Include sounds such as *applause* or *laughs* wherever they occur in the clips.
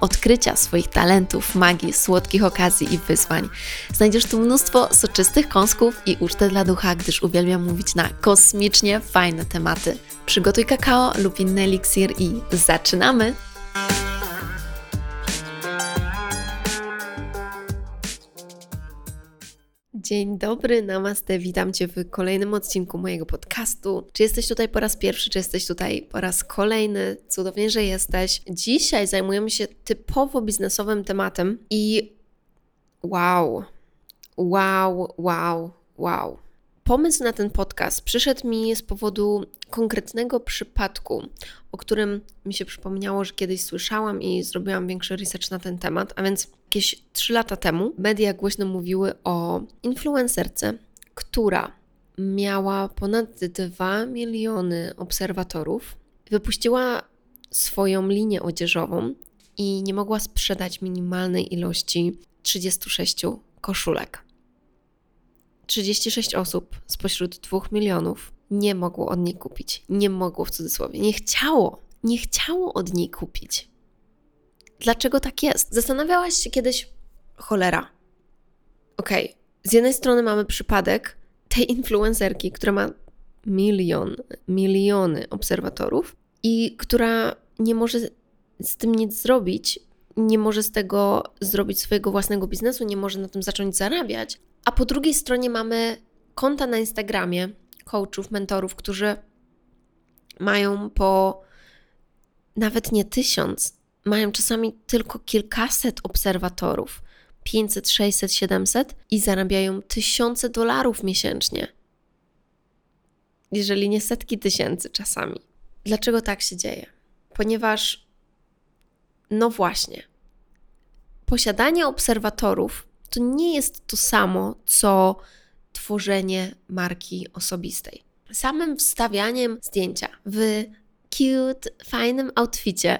odkrycia swoich talentów, magii, słodkich okazji i wyzwań. Znajdziesz tu mnóstwo soczystych kąsków i ucztę dla ducha, gdyż uwielbiam mówić na kosmicznie fajne tematy. Przygotuj kakao lub inny eliksir i zaczynamy! Dzień dobry, namaste, witam Cię w kolejnym odcinku mojego podcastu. Czy jesteś tutaj po raz pierwszy, czy jesteś tutaj po raz kolejny? Cudownie, że jesteś. Dzisiaj zajmujemy się typowo biznesowym tematem i wow, wow, wow, wow. Pomysł na ten podcast przyszedł mi z powodu konkretnego przypadku, o którym mi się przypomniało, że kiedyś słyszałam i zrobiłam większy research na ten temat, a więc jakieś 3 lata temu media głośno mówiły o influencerce, która miała ponad 2 miliony obserwatorów, wypuściła swoją linię odzieżową i nie mogła sprzedać minimalnej ilości 36 koszulek. 36 osób spośród 2 milionów nie mogło od niej kupić. Nie mogło w cudzysłowie, nie chciało, nie chciało od niej kupić. Dlaczego tak jest? Zastanawiałaś się kiedyś, cholera. Okej, okay. z jednej strony mamy przypadek tej influencerki, która ma milion, miliony obserwatorów i która nie może z tym nic zrobić, nie może z tego zrobić swojego własnego biznesu, nie może na tym zacząć zarabiać. A po drugiej stronie mamy konta na Instagramie coachów, mentorów, którzy mają po nawet nie tysiąc, mają czasami tylko kilkaset obserwatorów 500, 600, 700 i zarabiają tysiące dolarów miesięcznie. Jeżeli nie setki tysięcy czasami. Dlaczego tak się dzieje? Ponieważ, no właśnie, posiadanie obserwatorów to nie jest to samo, co tworzenie marki osobistej. Samym wstawianiem zdjęcia w cute, fajnym outficie,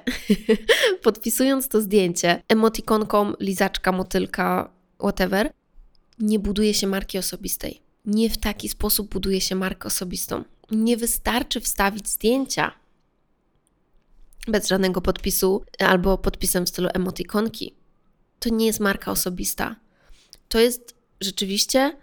*laughs* podpisując to zdjęcie emotikonką, lizaczka, motylka, whatever, nie buduje się marki osobistej. Nie w taki sposób buduje się markę osobistą. Nie wystarczy wstawić zdjęcia bez żadnego podpisu albo podpisem w stylu emotikonki. To nie jest marka osobista. To jest rzeczywiście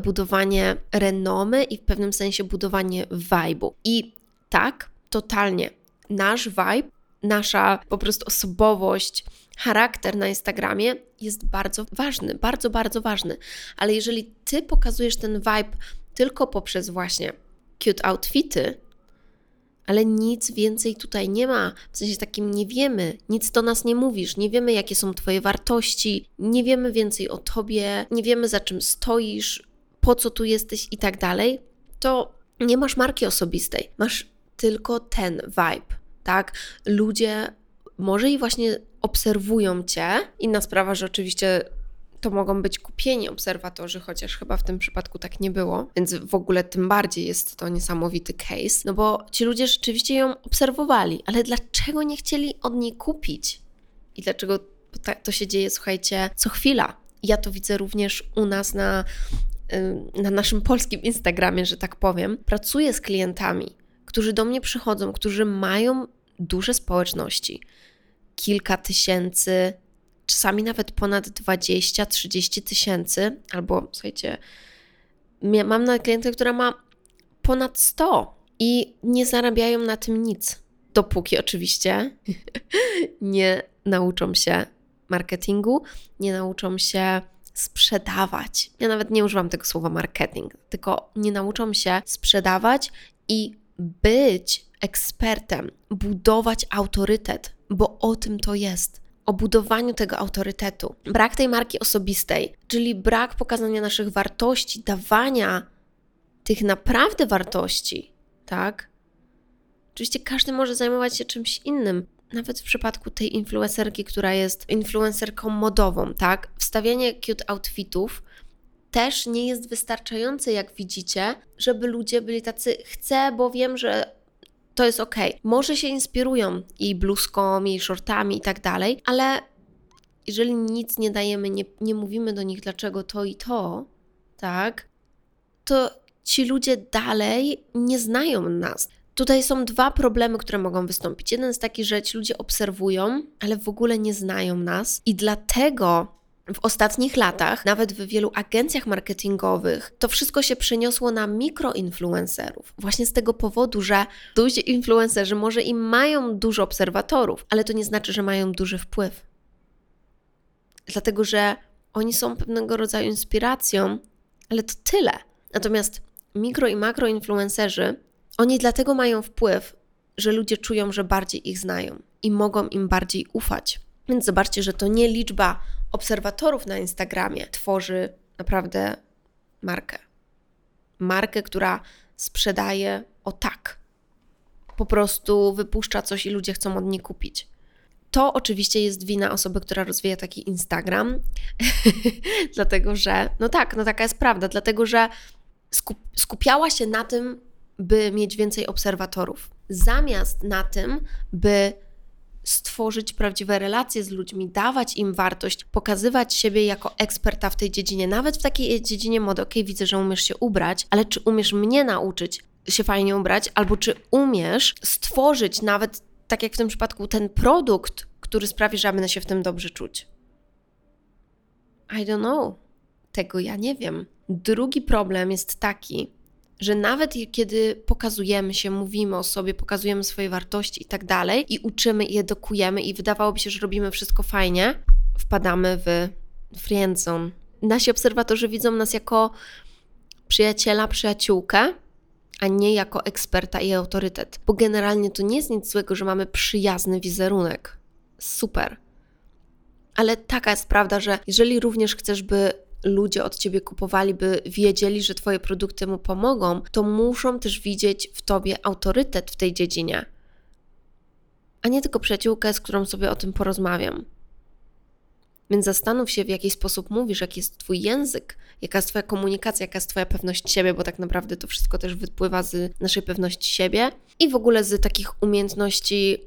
budowanie renomy i w pewnym sensie budowanie vibe'u. I tak, totalnie. Nasz vibe, nasza po prostu osobowość, charakter na Instagramie jest bardzo ważny, bardzo, bardzo ważny. Ale jeżeli ty pokazujesz ten vibe tylko poprzez właśnie cute outfity, ale nic więcej tutaj nie ma. W sensie takim nie wiemy, nic do nas nie mówisz, nie wiemy, jakie są Twoje wartości, nie wiemy więcej o Tobie, nie wiemy, za czym stoisz, po co tu jesteś i tak dalej, to nie masz marki osobistej. Masz tylko ten vibe, tak? Ludzie może i właśnie obserwują cię. Inna sprawa, że oczywiście to mogą być kupieni obserwatorzy, chociaż chyba w tym przypadku tak nie było, więc w ogóle tym bardziej jest to niesamowity case, no bo ci ludzie rzeczywiście ją obserwowali, ale dlaczego nie chcieli od niej kupić? I dlaczego to się dzieje, słuchajcie, co chwila? Ja to widzę również u nas na, na naszym polskim Instagramie, że tak powiem. Pracuję z klientami, którzy do mnie przychodzą, którzy mają duże społeczności, kilka tysięcy czasami nawet ponad 20-30 tysięcy, albo słuchajcie, mam na klientę, która ma ponad 100 i nie zarabiają na tym nic. Dopóki oczywiście *laughs* nie nauczą się marketingu, nie nauczą się sprzedawać. Ja nawet nie używam tego słowa marketing, tylko nie nauczą się sprzedawać i być ekspertem, budować autorytet, bo o tym to jest o budowaniu tego autorytetu. Brak tej marki osobistej, czyli brak pokazania naszych wartości, dawania tych naprawdę wartości, tak? Oczywiście każdy może zajmować się czymś innym. nawet w przypadku tej influencerki, która jest influencerką modową, tak? Wstawianie cute outfitów też nie jest wystarczające, jak widzicie, żeby ludzie byli tacy, chcę, bo wiem, że to jest ok. Może się inspirują i bluzką, i shortami i tak dalej, ale jeżeli nic nie dajemy, nie, nie mówimy do nich, dlaczego to i to, tak, to ci ludzie dalej nie znają nas. Tutaj są dwa problemy, które mogą wystąpić. Jeden jest taki, że ci ludzie obserwują, ale w ogóle nie znają nas i dlatego w ostatnich latach, nawet w wielu agencjach marketingowych, to wszystko się przeniosło na mikroinfluencerów. Właśnie z tego powodu, że duzi influencerzy może i mają dużo obserwatorów, ale to nie znaczy, że mają duży wpływ. Dlatego, że oni są pewnego rodzaju inspiracją, ale to tyle. Natomiast mikro i makroinfluencerzy, oni dlatego mają wpływ, że ludzie czują, że bardziej ich znają i mogą im bardziej ufać. Więc zobaczcie, że to nie liczba obserwatorów na Instagramie tworzy naprawdę markę. Markę, która sprzedaje o tak. Po prostu wypuszcza coś i ludzie chcą od niej kupić. To oczywiście jest wina osoby, która rozwija taki Instagram, *laughs* dlatego że, no tak, no taka jest prawda, dlatego że skup, skupiała się na tym, by mieć więcej obserwatorów, zamiast na tym, by stworzyć prawdziwe relacje z ludźmi, dawać im wartość, pokazywać siebie jako eksperta w tej dziedzinie, nawet w takiej dziedzinie mody. Ok, widzę, że umiesz się ubrać, ale czy umiesz mnie nauczyć się fajnie ubrać, albo czy umiesz stworzyć nawet, tak jak w tym przypadku, ten produkt, który sprawi, że będę się w tym dobrze czuć? I don't know. Tego ja nie wiem. Drugi problem jest taki, że nawet kiedy pokazujemy się, mówimy o sobie, pokazujemy swoje wartości i tak dalej, i uczymy i edukujemy, i wydawałoby się, że robimy wszystko fajnie, wpadamy w friendzone. Nasi obserwatorzy widzą nas jako przyjaciela, przyjaciółkę, a nie jako eksperta i autorytet. Bo generalnie to nie jest nic złego, że mamy przyjazny wizerunek. Super. Ale taka jest prawda, że jeżeli również chcesz, by ludzie od ciebie kupowali, by wiedzieli, że twoje produkty mu pomogą, to muszą też widzieć w tobie autorytet w tej dziedzinie, a nie tylko przyjaciółkę, z którą sobie o tym porozmawiam. Więc zastanów się, w jaki sposób mówisz, jaki jest Twój język, jaka jest Twoja komunikacja, jaka jest Twoja pewność siebie, bo tak naprawdę to wszystko też wypływa z naszej pewności siebie i w ogóle z takich umiejętności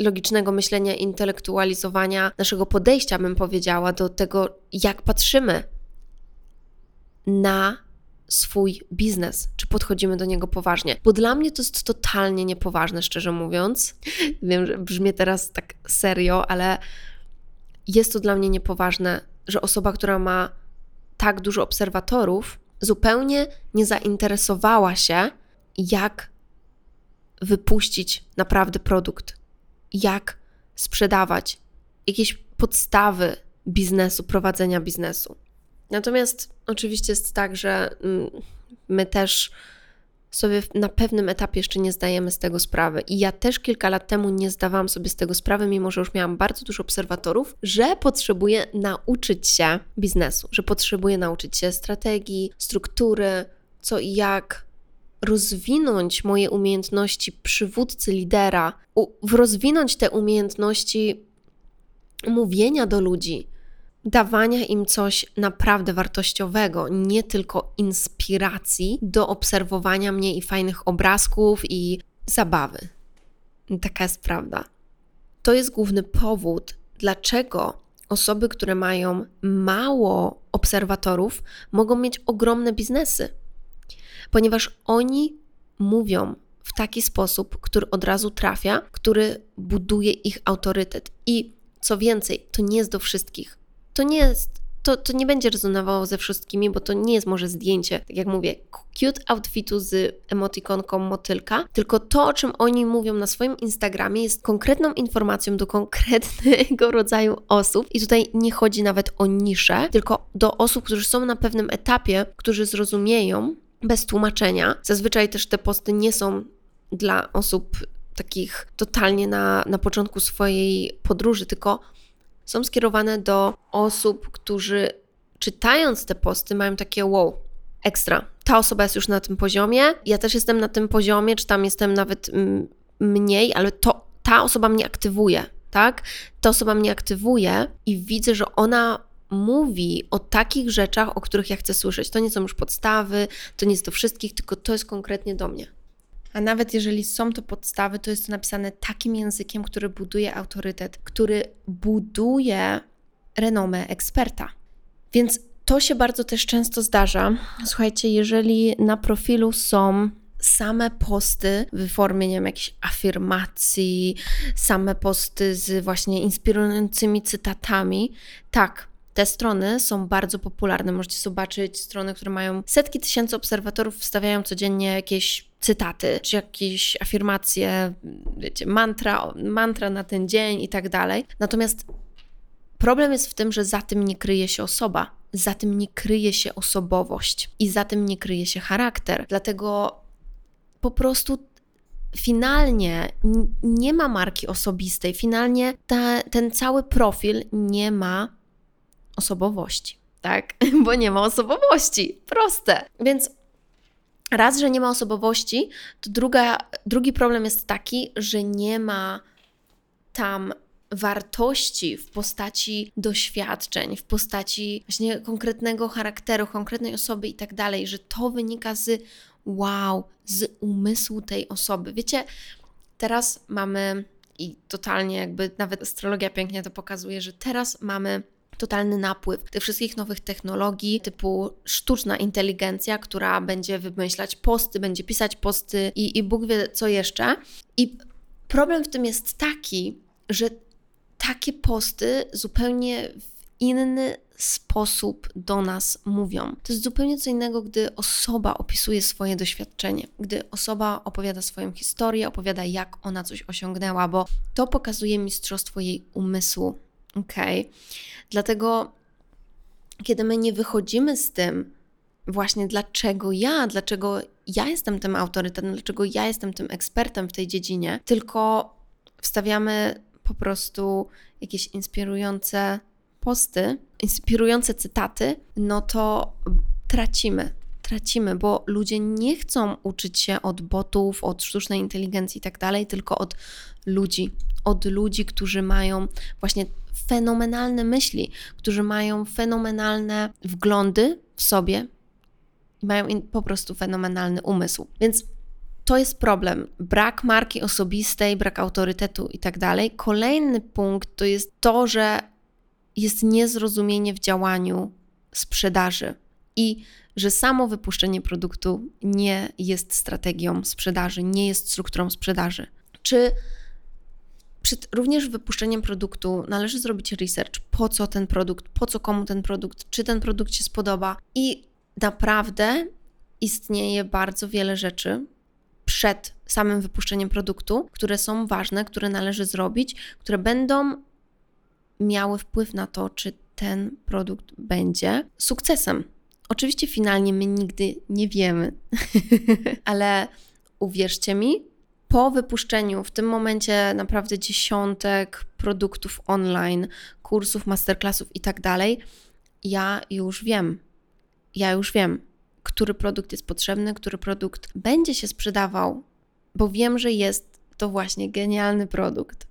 logicznego myślenia, intelektualizowania naszego podejścia, bym powiedziała, do tego, jak patrzymy na swój biznes, czy podchodzimy do niego poważnie. Bo dla mnie to jest totalnie niepoważne, szczerze mówiąc. *laughs* Wiem, że brzmi teraz tak serio, ale jest to dla mnie niepoważne, że osoba, która ma tak dużo obserwatorów, zupełnie nie zainteresowała się, jak wypuścić naprawdę produkt jak sprzedawać, jakieś podstawy biznesu, prowadzenia biznesu. Natomiast oczywiście jest tak, że mm, my też sobie na pewnym etapie jeszcze nie zdajemy z tego sprawy. I ja też kilka lat temu nie zdawałam sobie z tego sprawy, mimo że już miałam bardzo dużo obserwatorów, że potrzebuję nauczyć się biznesu, że potrzebuję nauczyć się strategii, struktury, co i jak, rozwinąć moje umiejętności przywódcy, lidera, rozwinąć te umiejętności mówienia do ludzi, dawania im coś naprawdę wartościowego, nie tylko inspiracji do obserwowania mnie i fajnych obrazków i zabawy. Taka jest prawda. To jest główny powód, dlaczego osoby, które mają mało obserwatorów, mogą mieć ogromne biznesy ponieważ oni mówią w taki sposób, który od razu trafia, który buduje ich autorytet. I co więcej, to nie jest do wszystkich. To nie jest to, to nie będzie rezonowało ze wszystkimi, bo to nie jest może zdjęcie, tak jak mówię, cute outfitu z emotikonką motylka, tylko to, o czym oni mówią na swoim Instagramie, jest konkretną informacją do konkretnego *laughs* rodzaju osób. I tutaj nie chodzi nawet o niszę, tylko do osób, którzy są na pewnym etapie, którzy zrozumieją, bez tłumaczenia. Zazwyczaj też te posty nie są dla osób takich totalnie na, na początku swojej podróży, tylko są skierowane do osób, którzy czytając te posty mają takie wow, ekstra. Ta osoba jest już na tym poziomie, ja też jestem na tym poziomie, czy tam jestem nawet mniej, ale to, ta osoba mnie aktywuje, tak? Ta osoba mnie aktywuje i widzę, że ona mówi o takich rzeczach, o których ja chcę słyszeć. To nie są już podstawy, to nie jest do wszystkich, tylko to jest konkretnie do mnie. A nawet jeżeli są to podstawy, to jest to napisane takim językiem, który buduje autorytet, który buduje renomę eksperta. Więc to się bardzo też często zdarza. Słuchajcie, jeżeli na profilu są same posty w formie, nie wiem, jakichś afirmacji, same posty z właśnie inspirującymi cytatami, tak, te strony są bardzo popularne. Możecie zobaczyć strony, które mają setki tysięcy obserwatorów, wstawiają codziennie jakieś cytaty, czy jakieś afirmacje, wiecie, mantra, mantra na ten dzień i tak dalej. Natomiast problem jest w tym, że za tym nie kryje się osoba, za tym nie kryje się osobowość i za tym nie kryje się charakter. Dlatego po prostu finalnie nie ma marki osobistej, finalnie ta, ten cały profil nie ma osobowości, tak? *laughs* Bo nie ma osobowości. Proste. Więc raz, że nie ma osobowości, to druga, drugi problem jest taki, że nie ma tam wartości w postaci doświadczeń, w postaci właśnie konkretnego charakteru, konkretnej osoby i tak dalej, że to wynika z wow, z umysłu tej osoby. Wiecie, teraz mamy i totalnie jakby nawet astrologia pięknie to pokazuje, że teraz mamy totalny napływ tych wszystkich nowych technologii, typu sztuczna inteligencja, która będzie wymyślać posty, będzie pisać posty i, i Bóg wie co jeszcze. I problem w tym jest taki, że takie posty zupełnie w inny sposób do nas mówią. To jest zupełnie co innego, gdy osoba opisuje swoje doświadczenie, gdy osoba opowiada swoją historię, opowiada jak ona coś osiągnęła, bo to pokazuje mistrzostwo jej umysłu. Ok? Dlatego, kiedy my nie wychodzimy z tym, właśnie dlaczego ja, dlaczego ja jestem tym autorytetem, dlaczego ja jestem tym ekspertem w tej dziedzinie, tylko wstawiamy po prostu jakieś inspirujące posty, inspirujące cytaty, no to tracimy. Tracimy, bo ludzie nie chcą uczyć się od botów, od sztucznej inteligencji i tak dalej, tylko od ludzi. Od ludzi, którzy mają właśnie fenomenalne myśli, którzy mają fenomenalne wglądy w sobie i mają po prostu fenomenalny umysł. Więc to jest problem. Brak marki osobistej, brak autorytetu i tak dalej. Kolejny punkt to jest to, że jest niezrozumienie w działaniu sprzedaży i że samo wypuszczenie produktu nie jest strategią sprzedaży, nie jest strukturą sprzedaży. Czy przed również wypuszczeniem produktu należy zrobić research, po co ten produkt, po co komu ten produkt, czy ten produkt się spodoba. I naprawdę istnieje bardzo wiele rzeczy przed samym wypuszczeniem produktu, które są ważne, które należy zrobić, które będą miały wpływ na to, czy ten produkt będzie sukcesem. Oczywiście finalnie my nigdy nie wiemy, *laughs* ale uwierzcie mi, po wypuszczeniu w tym momencie naprawdę dziesiątek produktów online, kursów, masterclassów i tak dalej, ja już wiem, ja już wiem, który produkt jest potrzebny, który produkt będzie się sprzedawał, bo wiem, że jest to właśnie genialny produkt.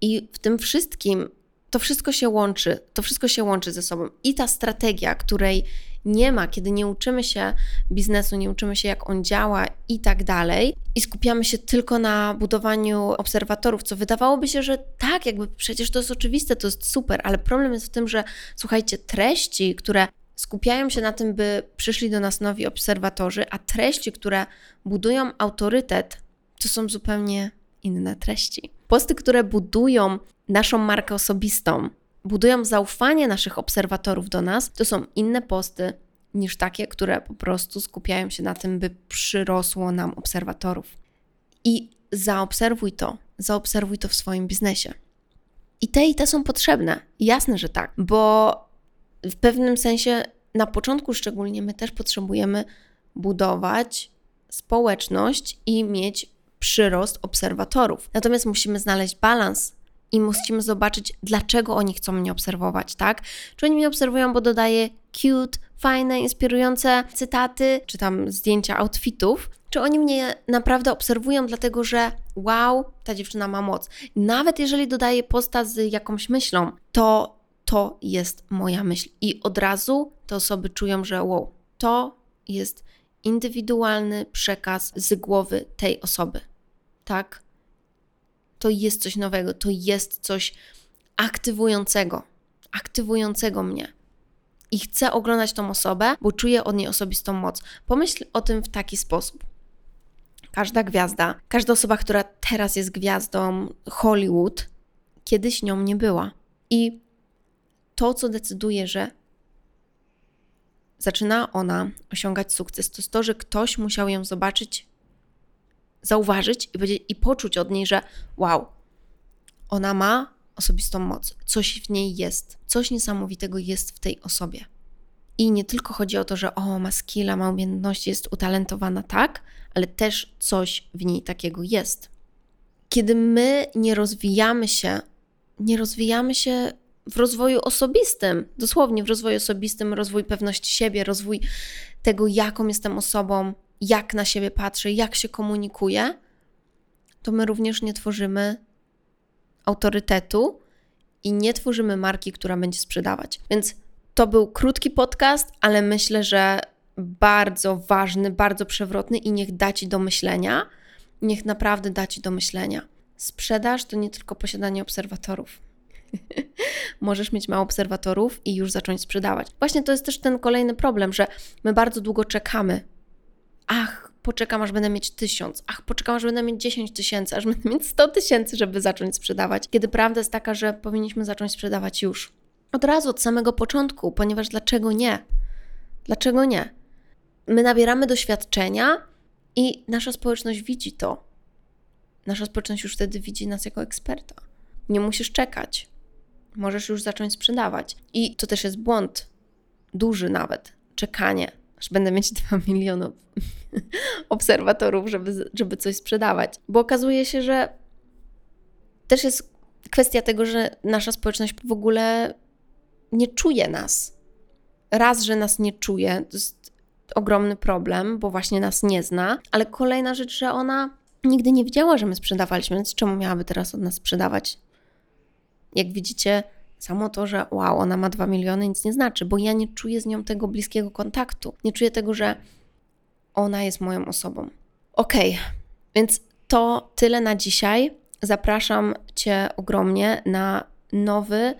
I w tym wszystkim to wszystko się łączy, to wszystko się łączy ze sobą. I ta strategia, której nie ma, kiedy nie uczymy się biznesu, nie uczymy się, jak on działa i tak dalej, i skupiamy się tylko na budowaniu obserwatorów, co wydawałoby się, że tak, jakby przecież to jest oczywiste, to jest super, ale problem jest w tym, że słuchajcie, treści, które skupiają się na tym, by przyszli do nas nowi obserwatorzy, a treści, które budują autorytet, to są zupełnie inne treści. Posty, które budują naszą markę osobistą, budują zaufanie naszych obserwatorów do nas, to są inne posty niż takie, które po prostu skupiają się na tym, by przyrosło nam obserwatorów. I zaobserwuj to, zaobserwuj to w swoim biznesie. I te i te są potrzebne. Jasne, że tak, bo w pewnym sensie na początku szczególnie my też potrzebujemy budować społeczność i mieć przyrost obserwatorów. Natomiast musimy znaleźć balans i musimy zobaczyć, dlaczego oni chcą mnie obserwować, tak? Czy oni mnie obserwują, bo dodaję cute, fajne, inspirujące cytaty, czy tam zdjęcia outfitów, czy oni mnie naprawdę obserwują, dlatego że wow, ta dziewczyna ma moc. Nawet jeżeli dodaję posta z jakąś myślą, to to jest moja myśl. I od razu te osoby czują, że wow, to jest indywidualny przekaz z głowy tej osoby. Tak? To jest coś nowego, to jest coś aktywującego, aktywującego mnie. I chcę oglądać tą osobę, bo czuję od niej osobistą moc. Pomyśl o tym w taki sposób. Każda gwiazda, każda osoba, która teraz jest gwiazdą Hollywood, kiedyś nią nie była. I to, co decyduje, że zaczyna ona osiągać sukces, to jest to, że ktoś musiał ją zobaczyć, zauważyć i, i poczuć od niej, że wow, ona ma osobistą moc, coś w niej jest, coś niesamowitego jest w tej osobie. I nie tylko chodzi o to, że o, ma skilla, ma umiejętności, jest utalentowana, tak, ale też coś w niej takiego jest. Kiedy my nie rozwijamy się, nie rozwijamy się w rozwoju osobistym, dosłownie w rozwoju osobistym, rozwój pewności siebie, rozwój tego, jaką jestem osobą, jak na siebie patrzę, jak się komunikuję, to my również nie tworzymy autorytetu i nie tworzymy marki, która będzie sprzedawać. Więc to był krótki podcast, ale myślę, że bardzo ważny, bardzo przewrotny i niech da ci do myślenia. Niech naprawdę da ci do myślenia. Sprzedaż to nie tylko posiadanie obserwatorów. *laughs* Możesz mieć mało obserwatorów i już zacząć sprzedawać. Właśnie to jest też ten kolejny problem, że my bardzo długo czekamy. Ach, poczekam, aż będę mieć tysiąc, ach, poczekam, aż będę mieć 10 tysięcy, aż będę mieć 100 tysięcy, żeby zacząć sprzedawać. Kiedy prawda jest taka, że powinniśmy zacząć sprzedawać już. Od razu, od samego początku, ponieważ dlaczego nie? Dlaczego nie? My nabieramy doświadczenia i nasza społeczność widzi to. Nasza społeczność już wtedy widzi nas jako eksperta. Nie musisz czekać. Możesz już zacząć sprzedawać. I to też jest błąd, duży nawet, czekanie, aż będę mieć *laughs* 2 miliony obserwatorów, żeby, żeby coś sprzedawać. Bo okazuje się, że też jest kwestia tego, że nasza społeczność w ogóle nie czuje nas. Raz, że nas nie czuje, to jest ogromny problem, bo właśnie nas nie zna, ale kolejna rzecz, że ona nigdy nie widziała, że my sprzedawaliśmy, więc czemu miałaby teraz od nas sprzedawać? Jak widzicie, samo to, że wow, ona ma 2 miliony, nic nie znaczy, bo ja nie czuję z nią tego bliskiego kontaktu. Nie czuję tego, że ona jest moją osobą. Okej, okay, więc to tyle na dzisiaj. Zapraszam Cię ogromnie na nowy,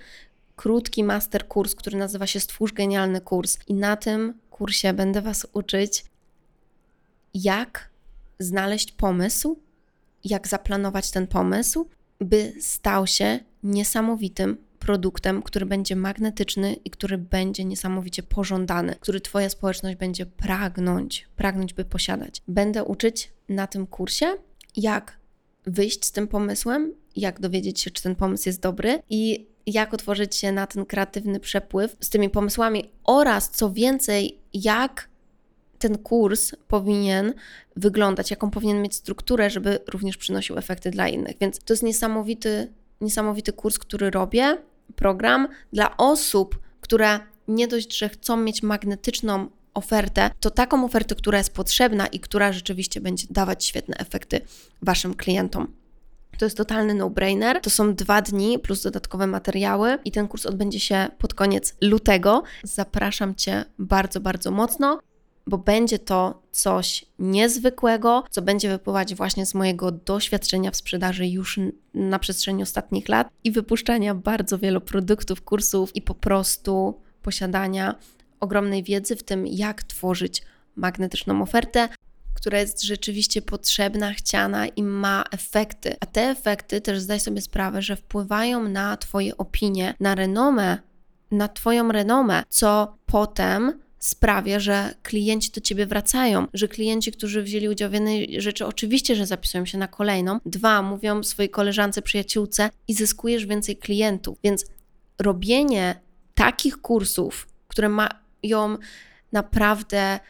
krótki master kurs, który nazywa się Stwórz Genialny Kurs. I na tym kursie będę Was uczyć, jak znaleźć pomysł, jak zaplanować ten pomysł, by stał się niesamowitym produktem, który będzie magnetyczny i który będzie niesamowicie pożądany, który Twoja społeczność będzie pragnąć, pragnąć, by posiadać. Będę uczyć na tym kursie, jak wyjść z tym pomysłem, jak dowiedzieć się, czy ten pomysł jest dobry i jak otworzyć się na ten kreatywny przepływ z tymi pomysłami oraz co więcej, jak ten kurs powinien wyglądać, jaką powinien mieć strukturę, żeby również przynosił efekty dla innych. Więc to jest niesamowity, niesamowity kurs, który robię, program dla osób, które nie dość, że chcą mieć magnetyczną ofertę, to taką ofertę, która jest potrzebna i która rzeczywiście będzie dawać świetne efekty Waszym klientom. To jest totalny no-brainer. To są dwa dni plus dodatkowe materiały i ten kurs odbędzie się pod koniec lutego. Zapraszam Cię bardzo, bardzo mocno bo będzie to coś niezwykłego, co będzie wypływać właśnie z mojego doświadczenia w sprzedaży już na przestrzeni ostatnich lat i wypuszczania bardzo wielu produktów, kursów i po prostu posiadania ogromnej wiedzy w tym, jak tworzyć magnetyczną ofertę, która jest rzeczywiście potrzebna, chciana i ma efekty. A te efekty też zdaj sobie sprawę, że wpływają na Twoje opinie, na renomę, na Twoją renomę, co potem sprawia, że klienci do ciebie wracają, że klienci, którzy wzięli udział w jednej rzeczy, oczywiście, że zapisują się na kolejną. Dwa, mówią swojej koleżance, przyjaciółce i zyskujesz więcej klientów. Więc robienie takich kursów, które mają naprawdę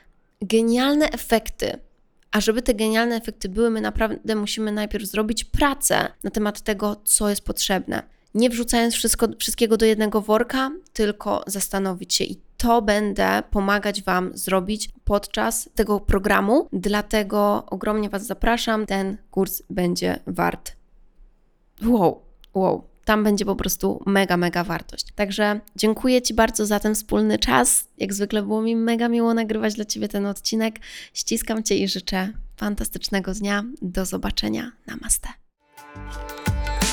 genialne efekty, a żeby te genialne efekty były, my naprawdę musimy najpierw zrobić pracę na temat tego, co jest potrzebne. Nie wrzucając wszystko, wszystkiego do jednego worka, tylko zastanowić się i to będę pomagać Wam zrobić podczas tego programu. Dlatego ogromnie Was zapraszam. Ten kurs będzie wart. Wow, wow. Tam będzie po prostu mega, mega wartość. Także dziękuję Ci bardzo za ten wspólny czas. Jak zwykle było mi mega miło nagrywać dla Ciebie ten odcinek. Ściskam Cię i życzę fantastycznego dnia. Do zobaczenia. Namaste.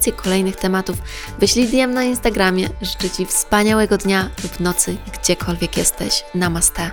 propozycje kolejnych tematów, wyślij DM na Instagramie. Życzę Ci wspaniałego dnia lub nocy, gdziekolwiek jesteś. Namaste.